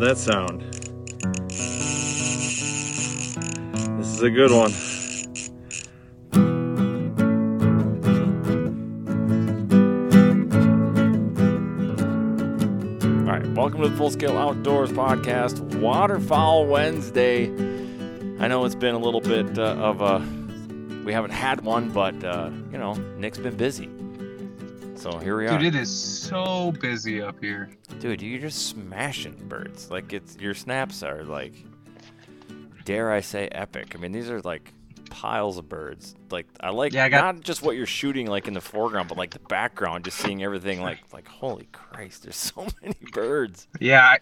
That sound. This is a good one. All right, welcome to the Full Scale Outdoors Podcast, Waterfowl Wednesday. I know it's been a little bit uh, of a, we haven't had one, but uh, you know, Nick's been busy. So here we are. Dude, it is so busy up here. Dude, you're just smashing birds. Like it's your snaps are like, dare I say, epic. I mean, these are like piles of birds. Like I like Yeah, I got- not just what you're shooting like in the foreground, but like the background, just seeing everything. Like like holy Christ, there's so many birds. Yeah, I,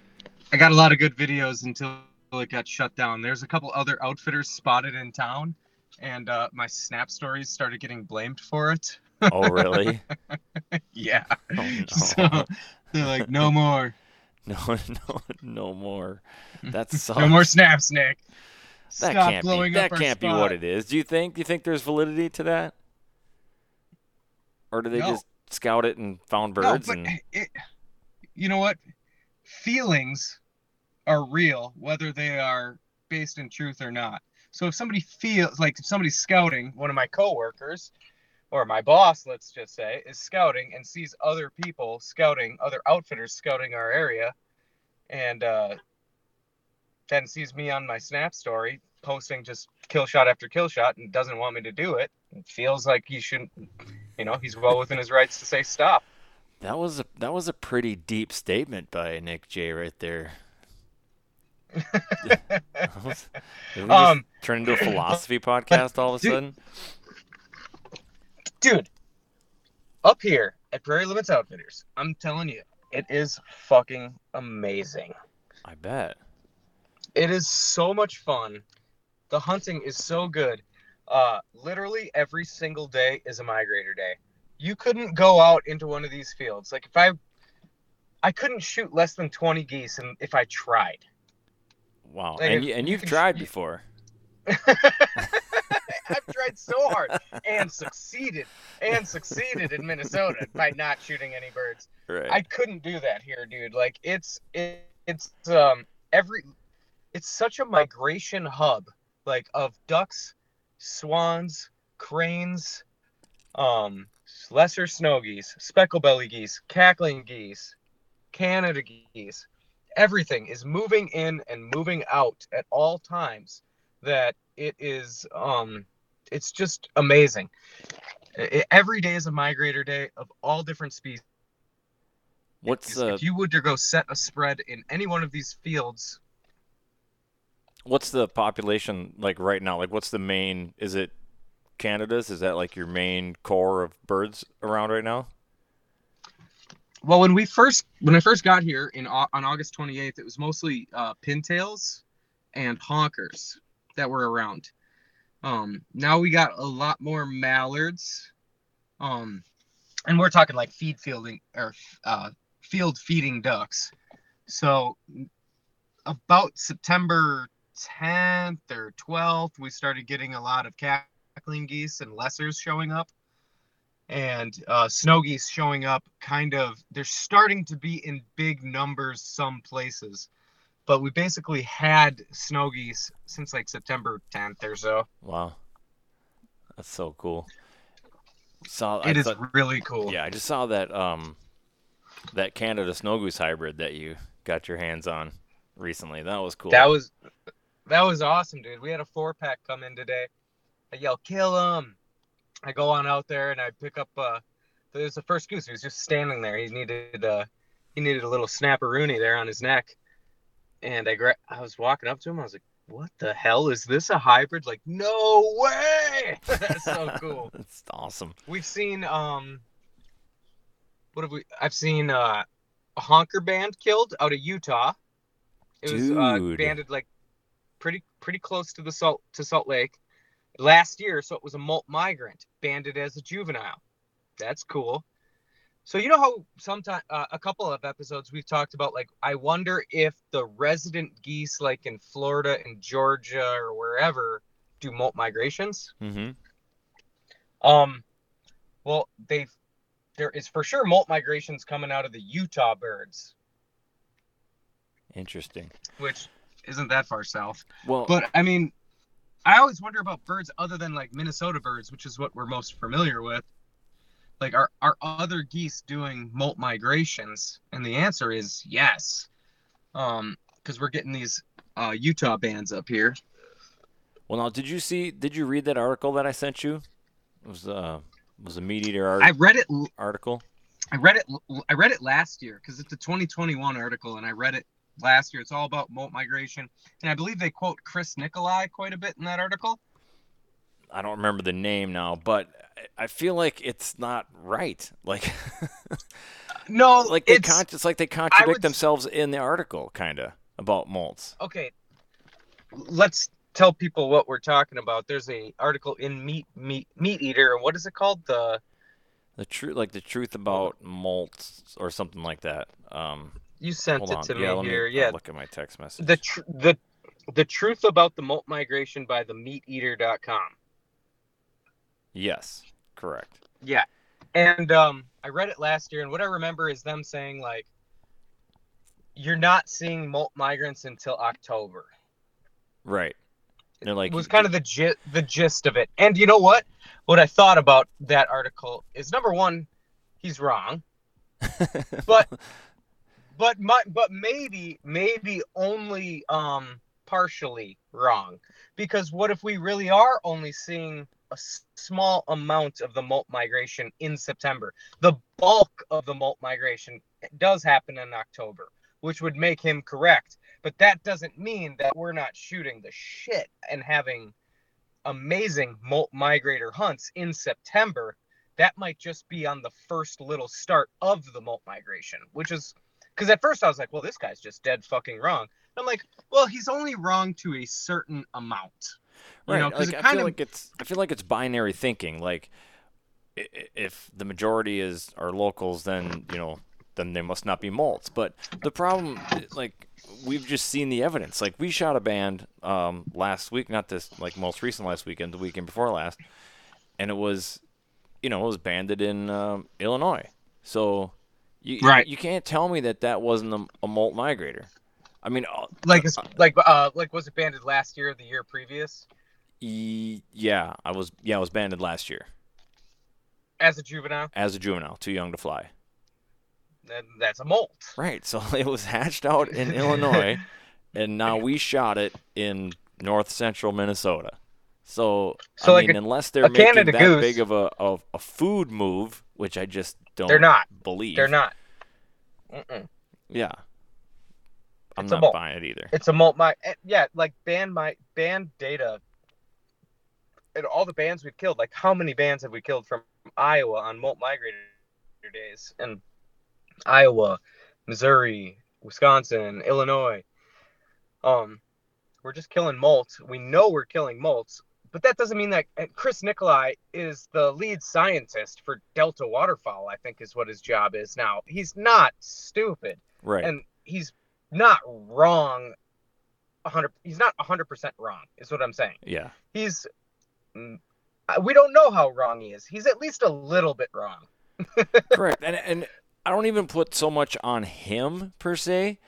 I got a lot of good videos until it got shut down. There's a couple other outfitters spotted in town, and uh, my snap stories started getting blamed for it. Oh really? yeah. Oh, no. So they're like, no more. No, no, no more. That sucks. No more snaps, Nick. That Stop can't be. That can't be spot. what it is. Do you think? Do you think there's validity to that? Or do they No. just scout it and found birds? No, but and it, you know what? Feelings are real, whether they are based in truth or not. So if somebody feels like if somebody's scouting, one of my coworkers or my boss, let's just say, is scouting and sees other people scouting, other outfitters scouting our area, and uh, then sees me on my Snap story posting just kill shot after kill shot and doesn't want me to do it, it feels like he shouldn't, you know, he's well within his rights to say stop. that was a that was a pretty deep statement by Nick J right there. Was- Did we just Um, turn into a philosophy podcast all of a dude- sudden? Dude up here at prairie limits outfitters i'm telling you it is fucking amazing I bet. it is so much fun the hunting is so good uh literally every single day is a migrator day you couldn't go out into one of these fields like if i i couldn't shoot less than 20 geese and if i tried Wow. Like, and if you, and you you've tried before. So hard and succeeded and succeeded in Minnesota by not shooting any birds. Right. I couldn't do that here, dude. Like it's it, it's um every it's such a migration hub like of ducks, swans, cranes, um lesser snow geese, speckle belly geese, cackling geese, Canada geese. Everything is moving in and moving out at all times that it is um it's just amazing. I- every day is a migrator day of all different species. What's uh, if you would to go set a spread in any one of these fields, What's the population like right now? Like, what's the main? Is it Canada's? Is that like your main core of birds around right now? Well, when we first when I first got here in on August 28th, it was mostly uh, pintails and honkers that were around. Um, now we got a lot more mallards. Um, and we're talking like feed fielding or uh, field feeding ducks. So about September 10th or 12th, we started getting a lot of cackling geese and lessers showing up and uh, snow geese showing up kind of they're starting to be in big numbers some places but we basically had snow geese since like september 10th or so. Wow, that's so cool. Saw It I is thought- really cool. Yeah, I just saw that um that Canada snow goose hybrid that you got your hands on recently. That was cool. that was that was awesome dude. We had a four pack come in today. I yell kill him i go on out there and i pick up uh there's the first goose. He was just standing there. He needed uh he needed a little snapperoonie there on his neck and i gra- i was walking up to him i was like what the hell? Is this a hybrid? Like no way! That's so cool. That's awesome. we've seen um what have we i've seen uh a honker band killed out of utah. It was uh, Dude. banded like pretty pretty close to the salt to salt lake. Last year so it was a molt migrant banded as a juvenile. That's cool so you know how sometimes uh, a couple of episodes we've talked about like i wonder if the resident geese like in florida and georgia or wherever do molt migrations Mm-hmm. um, well, they've there is for sure molt migrations coming out of the Utah birds, Interesting. which isn't that far south. Well, But I mean, I always wonder about birds other than like Minnesota birds, which is what we're most familiar with. Like, are are other geese doing molt migrations? And the answer is yes. Um, because we're getting these uh, Utah bands up here. well, now did you see? Did you read that article that I sent you? It was uh was a meat eater art- I read it article. I read it. I read it last year because it's a 2021 article, and I read it last year. It's all about molt migration, and I believe they quote Chris Nicolai quite a bit in that article. I don't remember the name now, but I- feel like it's not right. Like, No, like they it's con- it's like they contradict would themselves in the article, kind of about molts. okay. Let's tell people what we're talking about. There's a article in Meat Meat Meat Eater, and what is it called? The The truth, like the truth about molts or something like that. Um, you sent it on, to yeah, me here. me yeah, I'll look at my text message. the tr- the the truth about the molt migration by the meateater.com. yes, correct. Yeah. And um I read it last year and what I remember is them saying like you're not seeing molt migrants until October. Right. They're like it was kind of the gi- the gist of it. And you know what? What I thought about that article is number 1 he's wrong. but but my but maybe maybe only um partially wrong because what if we really are only seeing a small amount of the molt migration in September the bulk of the molt migration does happen in October which would make him correct but that doesn't mean that we're not shooting the shit and having amazing molt migrator hunts in September that might just be on the first little start of the molt migration which is because at first I was like, well, this guy's just dead fucking wrong. I'm like, well, he's only wrong to a certain amount. You right. know, like, I feel of like it's I feel like it's binary thinking. Like if the majority is are locals, then you know then they must not be malts. But the problem, like we've just seen the evidence. Like we shot a band um, last week, not this like most recent last weekend, the weekend before last, and it was, you know, it was banded in um, Illinois. So you Right. you can't tell me that that wasn't a, a molt migrator. I mean, uh, like, it's, like, uh, like was it banded last year or the year previous e- yeah, I was yeah I was banded last year as a juvenile? as a juvenile, too young to fly. Then that's a molt. Right. So it was hatched out in Illinois, and now we shot it in north central Minnesota. So, So, I like mean, a- unless they're making Canada that goose- big of a of a food move, which I just don't They're not. believe. They're not. Mm-mm. Yeah. I'm It's a not buying it either. It's a molt my eh, yeah, like band my band data and all the bands we've killed, like how many bands have we killed from Iowa on molt migrator days? And Iowa, Missouri, Wisconsin, Illinois. Um we're just killing molt. We know we're killing molts, but that doesn't mean that and Chris Nicolai is the lead scientist for Delta Waterfowl, I think is what his job is now. He's not stupid Right. and he's not wrong 100 he's not 100% wrong is what i'm saying yeah. he's mm, we don't know how wrong he is he's at least a little bit wrong Correct. And and I don't even put so much on him per se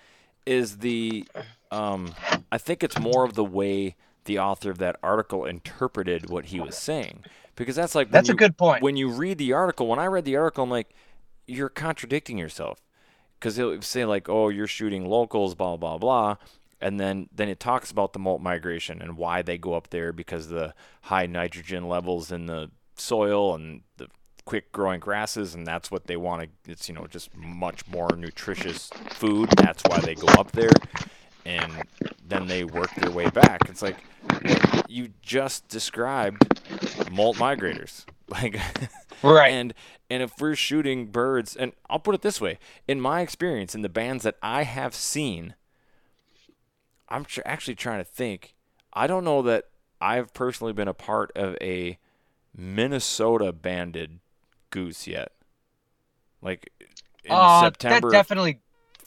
is the um I think it's more of the way the author of that article interpreted what he was saying. Because that's like that's a good point when you read the article, when I read the article, I'm like, you're contradicting yourself. Because he'll say like, oh, you're shooting locals, blah blah blah, and then then it talks about the molt migration and why they go up there because the high nitrogen levels in the soil and the quick growing grasses, and that's what they want to. It's you know just much more nutritious food. That's why they go up there, and then they work their way back. It's like you just described molt migrators, like. Right And and if we're shooting birds, and I'll put it this way: in my experience, in the bands that I have seen, I'm tr- actually trying to think. I don't know that I've personally been a part of a Minnesota banded goose yet. Like in uh, September. that definitely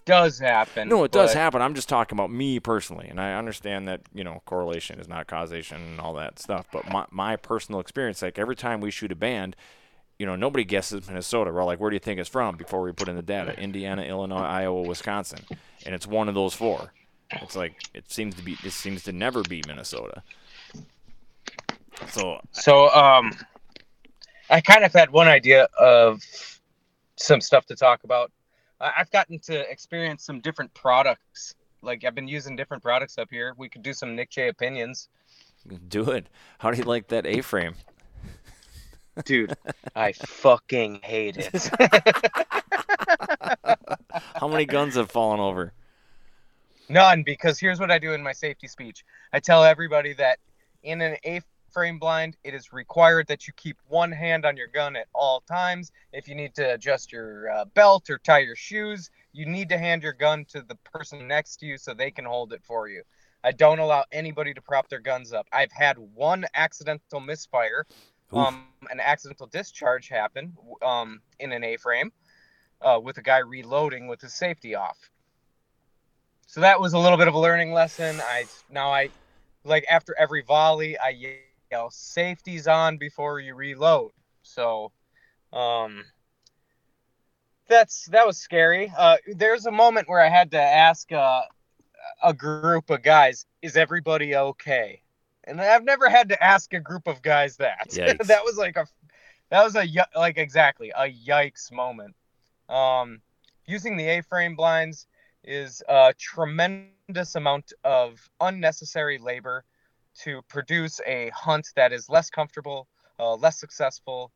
does happen no, it does happen. I'm just talking about me personally, and I understand that you know correlation is not causation and all that stuff. But my my personal experience, like every time we shoot a band, you know, nobody guesses Minnesota. We're all like, where do you think it's from before we put in the data? Indiana, Illinois, Iowa, Wisconsin, and it's one of those four. It's like it seems to be. It seems to never be Minnesota. So so um i kind of had one idea of some stuff to talk about i've gotten to experience some different products like i've been using different products up here we could do some nick j opinions do it. How do you like that A-frame? Dude i fucking hate it How many guns have fallen over? none because here's what i do in my safety speech i tell everybody that in an a frame blind it is required that you keep one hand on your gun at all times if you need to adjust your uh, belt or tie your shoes you need to hand your gun to the person next to you so they can hold it for you i don't allow anybody to prop their guns up i've had one accidental misfire Oof. Um, an accidental discharge happened um, in an A-frame uh, with a guy reloading with his safety off. So that was a little bit of a learning lesson. I now I like after every volley I yell safety's on before you reload. So um that's that was scary. Uh, there's a moment where I had to ask uh, a group of guys, "Is everybody okay?" And I've never had to ask a group of guys that. That was like a that was a like exactly a yikes moment. Um, using the A-frame blinds is a tremendous amount of unnecessary labor to produce a hunt that is less comfortable, uh, less successful,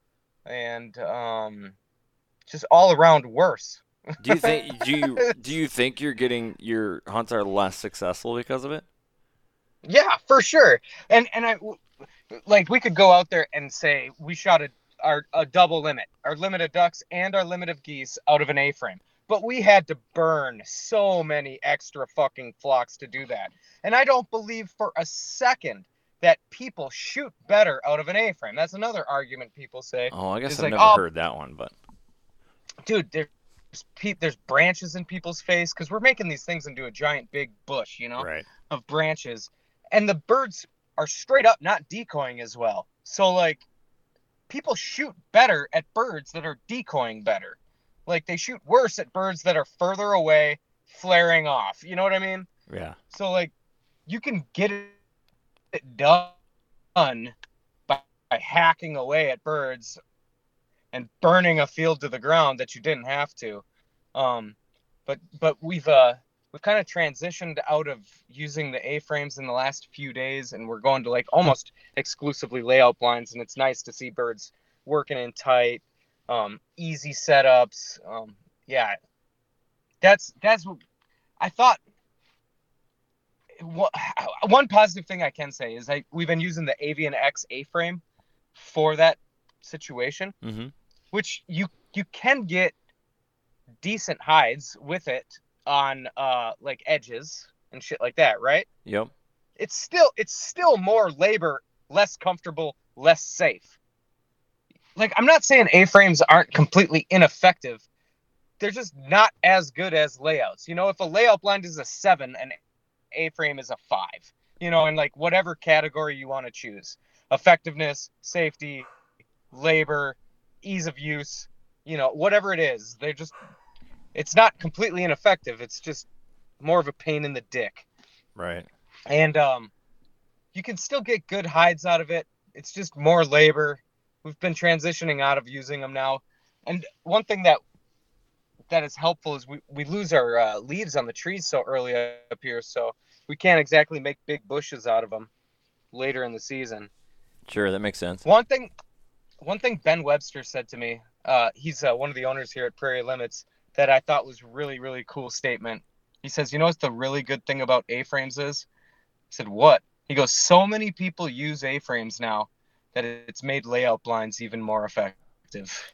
and um, just all around worse. Do you think do you do you think you're getting your hunts are less successful because of it? Yeah, for sure. And and I like we could go out there and say we shot a our a double limit, our limit of ducks and our limit of geese out of an A-frame. But we had to burn so many extra fucking flocks to do that. And I don't believe for a second that people shoot better out of an A-frame. That's another argument people say. Oh, I guess I've like, never oh, heard that one, but Dude, there's pe- there's branches in people's face because we're making these things into a giant big bush, you know? right. of branches and the birds are straight up not decoying as well. So like people shoot better at birds that are decoying better. Like they shoot worse at birds that are further away flaring off. You know what i mean? Yeah. so like you can get it done by, by hacking away at birds and burning a field to the ground that you didn't have to. Um but but we've uh we've kind of transitioned out of using the A-frames in the last few days and we're going to like almost exclusively layout blinds and it's nice to see birds working in tight um easy setups um yeah that's that's what I thought one positive thing I can say is I we've been using the Avian X A-frame for that situation, Mm-hmm. which you you can get decent hides with it on uh like edges and shit like that, right? Yep. It's still it's still more labor, less comfortable, less safe. Like I'm not saying A-frames aren't completely ineffective. They're just not as good as layouts. You know, if a layout blind is a 7 and A-frame is a 5, you know, in like whatever category you want to choose. Effectiveness, safety, labor, ease of use, you know, whatever it is. They're just it's not completely ineffective. It's just more of a pain in the dick Right. and um, you can still get good hides out of it. It's just more labor. We've been transitioning out of using them now, and one thing that that is helpful is we, we lose our uh, leaves on the trees so early up here, so we can't exactly make big bushes out of them later in the season. Sure, that makes sense. One thing, one thing Ben Webster said to me, uh, he's uh, one of the owners here at Prairie Limits, that I thought was really really cool statement. He says, "You know what the really good thing about A-frames is?" I said, "What?" He goes, "So many people use A-frames now that it's made layout blinds even more effective."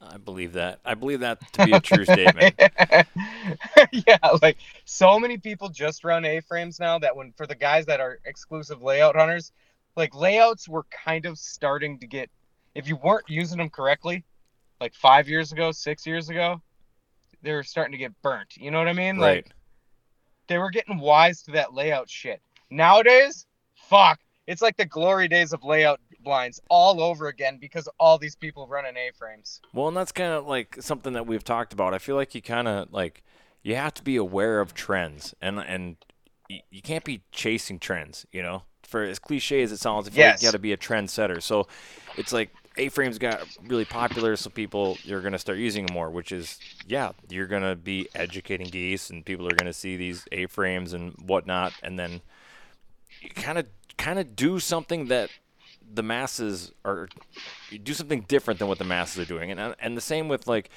I believe that. I believe that to be a true statement. yeah, like so many people just run A-frames now that when for the guys that are exclusive layout hunters, like layouts were kind of starting to get if you weren't using them correctly, like 5 years ago, 6 years ago, they were starting to get burnt. You know what I mean? Right. Like they were getting wise to that layout shit. Nowadays, fuck, it's like the glory days of layout blinds all over again because all these people running A-frames. Well, and that's kind of like something that we've talked about. I feel like you kind of like you have to be aware of trends, and and you can't be chasing trends. You know, for as cliche as it sounds, I feel like you got to be a trendsetter. So it's like A-frames got really popular, so people you're gonna start using them more. Which is yeah, you're gonna be educating geese, and people are gonna see these A-frames and whatnot, and then you kind of kind of do something that the masses are do something different than what the masses are doing, and and the same with like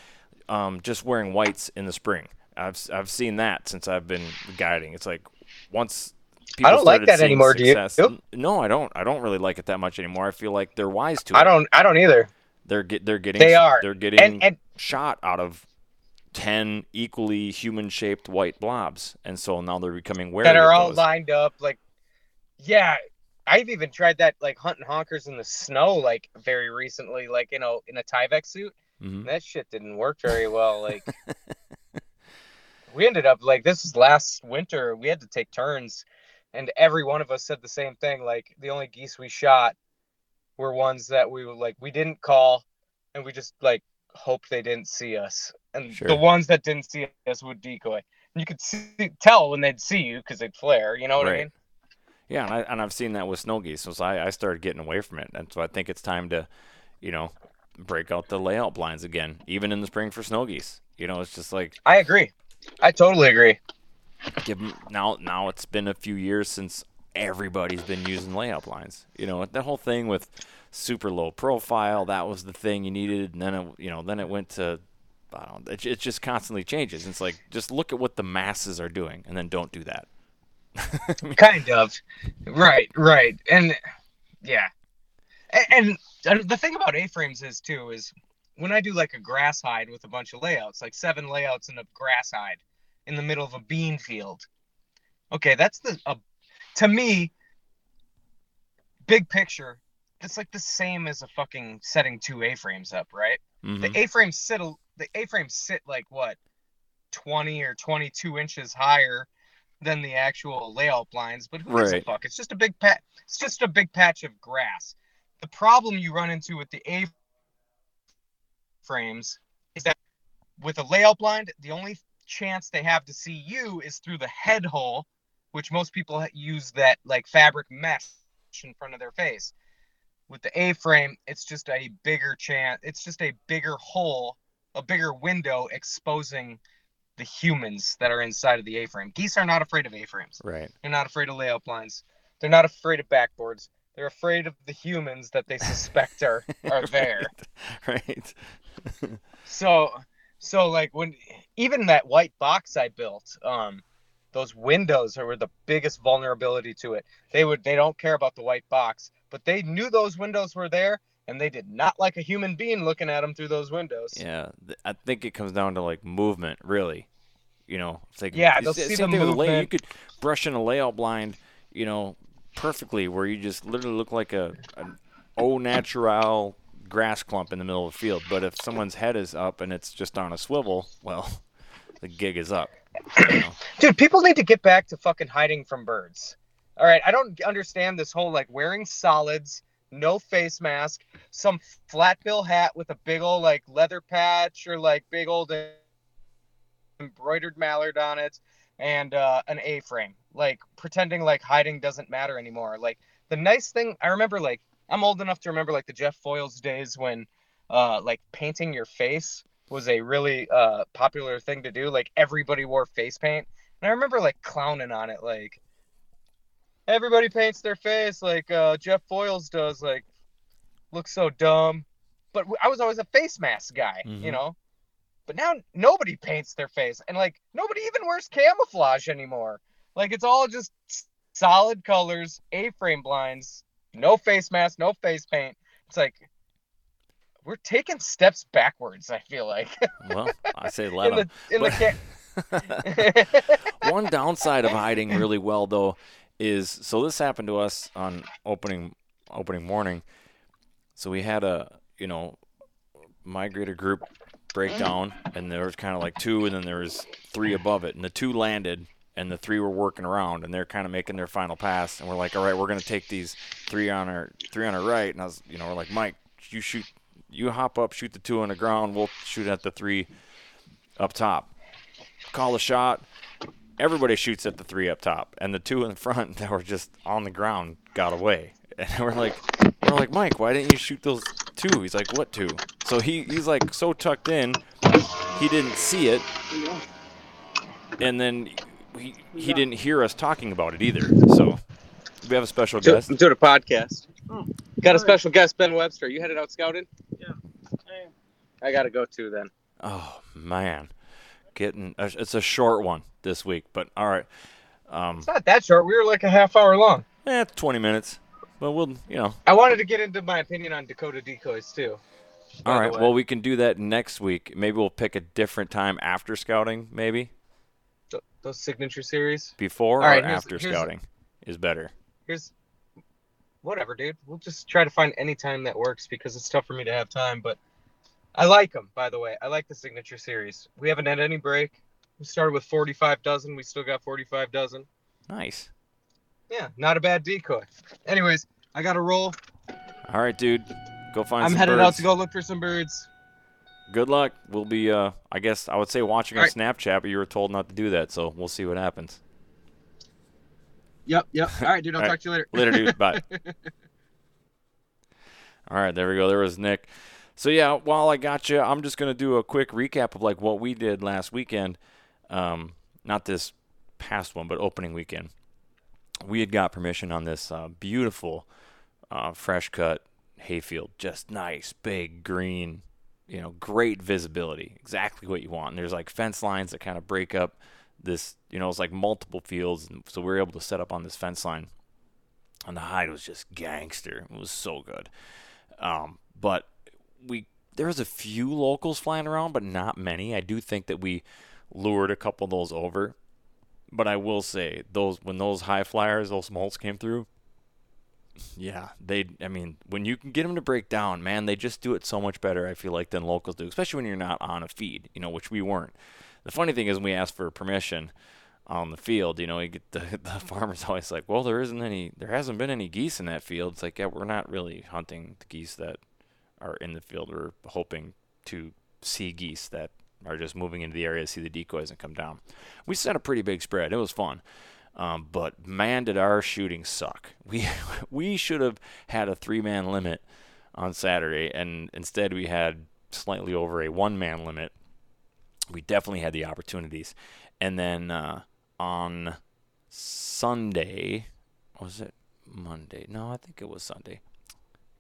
um, just wearing whites in the spring. I've I've seen that since I've been guiding. It's like once people don't like that anymore, do you? success- No, I don't. I don't really like it that much anymore. I feel like they're wise to it. I don't I don't either. They're get they're getting They are. they're getting And and shot out of ten equally human shaped white blobs, and so now they're becoming wary that are all lined up like yeah i've even tried that like hunting honkers in the snow like very recently like you know in a tyvek suit Mhm. that shit didn't work very well like we ended up like this is last winter we had to take turns and every one of us said the same thing like the only geese we shot were ones that we were like we didn't call and we just like hoped they didn't see us. And Sure. the ones that didn't see us would decoy. And you could see, tell when they'd see you because they'd flare you know what i mean? Yeah, and, I, and I've seen that with snow geese, so I, I started getting away from it, and so I think it's time to, you know, break out the layout blinds again, even in the spring for snow geese. You know, it's just like i agree. I totally agree give 'em- now now it's been a few years since everybody's been using layout lines. You know, the whole thing with super low profile that was the thing you needed, and then it, you know then it went to. I don't. It, it just constantly changes. It's like just look at what the masses are doing, and then don't do that. kind of right right and yeah and, and the thing about a-frames is too is when i do like a grass hide with a bunch of layouts like seven layouts in a grass hide in the middle of a bean field okay that's the uh, to me big picture it's like the same as a fucking setting two a-frames up right Mhm. the a-frames sit the a-frames sit like what 20 or 22 inches higher than the actual layout lines, but who gives a Right. fuck it's just a big pat it's just a big patch of grass the problem you run into with the a frames is that with a layout blind the only chance they have to see you is through the head hole which most people use that like fabric mesh in front of their face with the A frame, it's just a bigger chance. It's just a bigger hole, a bigger window exposing the humans that are inside of the A frame. Geese are not afraid of A frames. Right. They're not afraid of layout lines. They're not afraid of backboards. They're afraid of the humans that they suspect are are there. right. So, so like when even that white box I built, um, those windows were the biggest vulnerability to it. They would they don't care about the white box, but they knew those windows were there and they did not like a human being looking at them through those windows. Yeah, I think it comes down to like movement, really. You know, it's like Yeah, they'll see the a lay- You could brush in a layout blind, you know, perfectly, where you just literally look like a an au natural grass clump in the middle of the field. But if someone's head is up and it's just on a swivel, well, the gig is up. you know? Dude, people need to get back to fucking hiding from birds. All right, I don't understand this whole like wearing solids, no face mask, some flat bill hat with a big old like leather patch or like big old embroidered mallard on it and uh, an A-frame. Like pretending like hiding doesn't matter anymore. Like the nice thing I remember like I'm old enough to remember like the Jeff Foiles days when uh like painting your face was a really uh popular thing to do. Like everybody wore face paint. And I remember like clowning on it like everybody paints their face like uh Jeff Foiles does like looks so dumb. But I was always a face mask guy, you Mhm. know. But now nobody paints their face and like nobody even wears camouflage anymore. Like it's all just solid colors, A-frame blinds, no face mask, no face paint. It's like we're taking steps backwards, I feel like. Well, I say let in 'em. the in But- the ca- One downside of hiding really well though is so this happened to us on opening opening morning. So we had a you know migrator group breakdown and there was kind of like two and then there was three above it and the two landed and the three were working around and they're kind of making their final pass and we're like all right we're going to take these three on our three on our right and I was you know we're like Mike you shoot you hop up shoot the two on the ground we'll shoot at the three up top call a shot everybody shoots at the three up top, and the two in front that were just on the ground got away. And we're like, we're like, Mike, why didn't you shoot those two? He's like, what two? So he he's like so tucked in, he didn't see it, and then he he didn't hear us talking about it either. So we have a special Do- guest. I'm doing a podcast. Got a special guest, Ben Webster. You headed out scouting? Yeah. I gotta go too then. Oh man, getting it's a short one this week, but all right. Um, It's not that short. We were like a half hour long. eh, 20 minutes. But we'll, you know, I wanted to get into my opinion on Dakota decoys too. by All the right. way. Well, we can do that next week. Maybe we'll pick a different time after scouting. Maybe Th- those signature series. before All right, or here's- after here's- scouting is better. Here's whatever, dude. We'll just try to find any time that works because it's tough for me to have time. But I like them, by the way. I like the signature series. We haven't had any break. We started with 45 dozen. We still got 45 dozen. Nice. Yeah, not a bad decoy. Anyways, I got to roll. All right, dude. Go find I'm headed birds. out to go look for some birds. Good luck. We'll be, uh, I guess I would say watching All on Snapchat, but you were told not to do that, so we'll see what happens. Yep, yep. All right, dude. I'll All right. talk to you later. Later, dude. Bye. All right, there we go. There was Nick. So yeah, while I got you, I'm just gonna do a quick recap of like what we did last weekend. Um, not this past one, but opening weekend. We had got permission on this uh, beautiful, uh, fresh cut hayfield. Just nice, big, green. You know, great visibility. Exactly what you want. And there's like fence lines that kind of break up this. You know, it's like multiple fields, and so we were able to set up on this fence line and the hide was just gangster. It was so good. Um, but we there was a few locals flying around, but not many. I do think that we lured a couple of those over. But I will say those when those high flyers, those molts came through. Yeah, they. I mean, when you can get them to break down, man, they just do it so much better. I feel like than locals do, especially when you're not on a feed, you know, which we weren't. The funny thing is, when we asked for permission, on the field. You know, you get the the farmer's always like, "Well, there isn't any, there hasn't been any geese in that field." It's like, yeah, we're not really hunting the geese that are in the field. We're hoping to see geese that are just moving into the area see the decoys and come down. We set a pretty big spread. It was fun. Um, but man, did our shooting suck. We we should have had a three man limit on Saturday, and instead we had slightly over a one man limit. We definitely had the opportunities, and then uh, on Sunday, was it Monday? No, I think it was Sunday.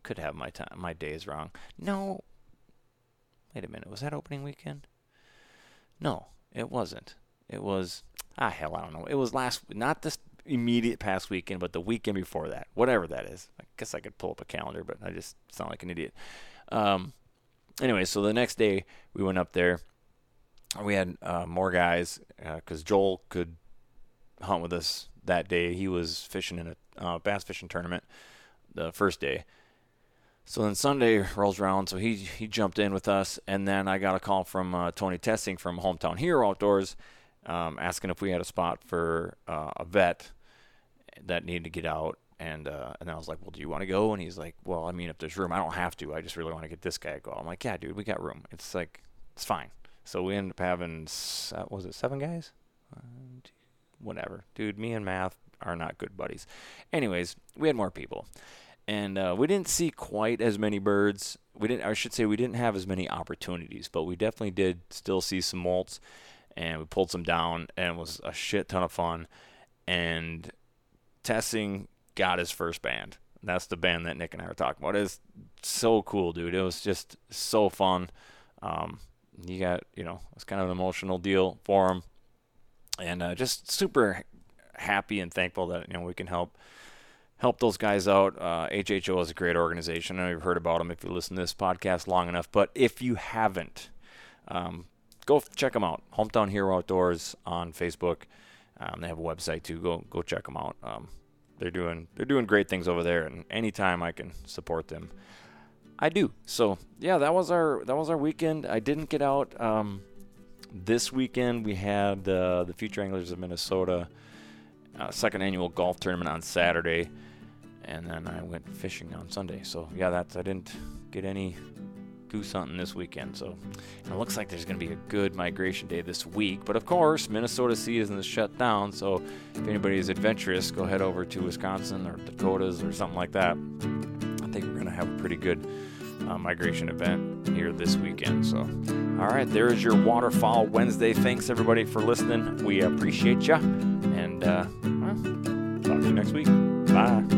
Could have my time, my days wrong. No, wait a minute. Was that opening weekend? No, it wasn't. It was. Ah hell I don't know. It was last not this immediate past weekend, but the weekend before that, whatever that is. I guess I could pull up a calendar, but I just sound like an idiot. Um, anyway, so the next day we went up there. We had uh, more guys because uh, Joel could hunt with us that day. He was fishing in a uh, bass fishing tournament the first day. So then Sunday rolls around, so he he jumped in with us, and then I got a call from uh, Tony Testing from Hometown Hero Outdoors, um, asking if we had a spot for uh, a vet that needed to get out, and uh, and I was like, well, do you want to go? And he's like, well, I mean, if there's room, I don't have to. I just really want to get this guy to go. I'm like, yeah, dude, we got room. It's like it's fine. So we ended up having was it seven guys? whatever, dude. Me and math are not good buddies. Anyways, we had more people and uh, we didn't see quite as many birds. We didn't, I should say, we didn't have as many opportunities, but we definitely did still see some molts, and we pulled some down, and it was a shit ton of fun. And testing got his first band. That's the band that Nick and I were talking about. It's so cool, dude. It was just so fun. Um, you got, you know, it's kind of an emotional deal for him, and uh, just super happy and thankful that you know we can help help those guys out. Uh, HHO is a great organization. I know you've heard about them if you listen to this podcast long enough. But if you haven't, um, go check them out. Hometown Hero Outdoors on Facebook. Um, they have a website too. Go go check them out. Um, they're doing they're doing great things over there, and anytime I can support them, I do. So yeah, that was our that was our weekend. I didn't get out. Um, this weekend we had uh, the Future Anglers of Minnesota uh, second annual golf tournament on Saturday and then I went fishing on Sunday. So yeah, that's I didn't get any goose hunting this weekend. So it looks like there's going to be a good migration day this week. But of course, Minnesota season is shut down. So if anybody is adventurous, go head over to Wisconsin or Dakotas or something like that. I think we're going to have a pretty good uh, migration event here this weekend. So, all right, there is your Waterfowl Wednesday. Thanks everybody for listening. We appreciate you. And uh, well, talk to you next week. Bye.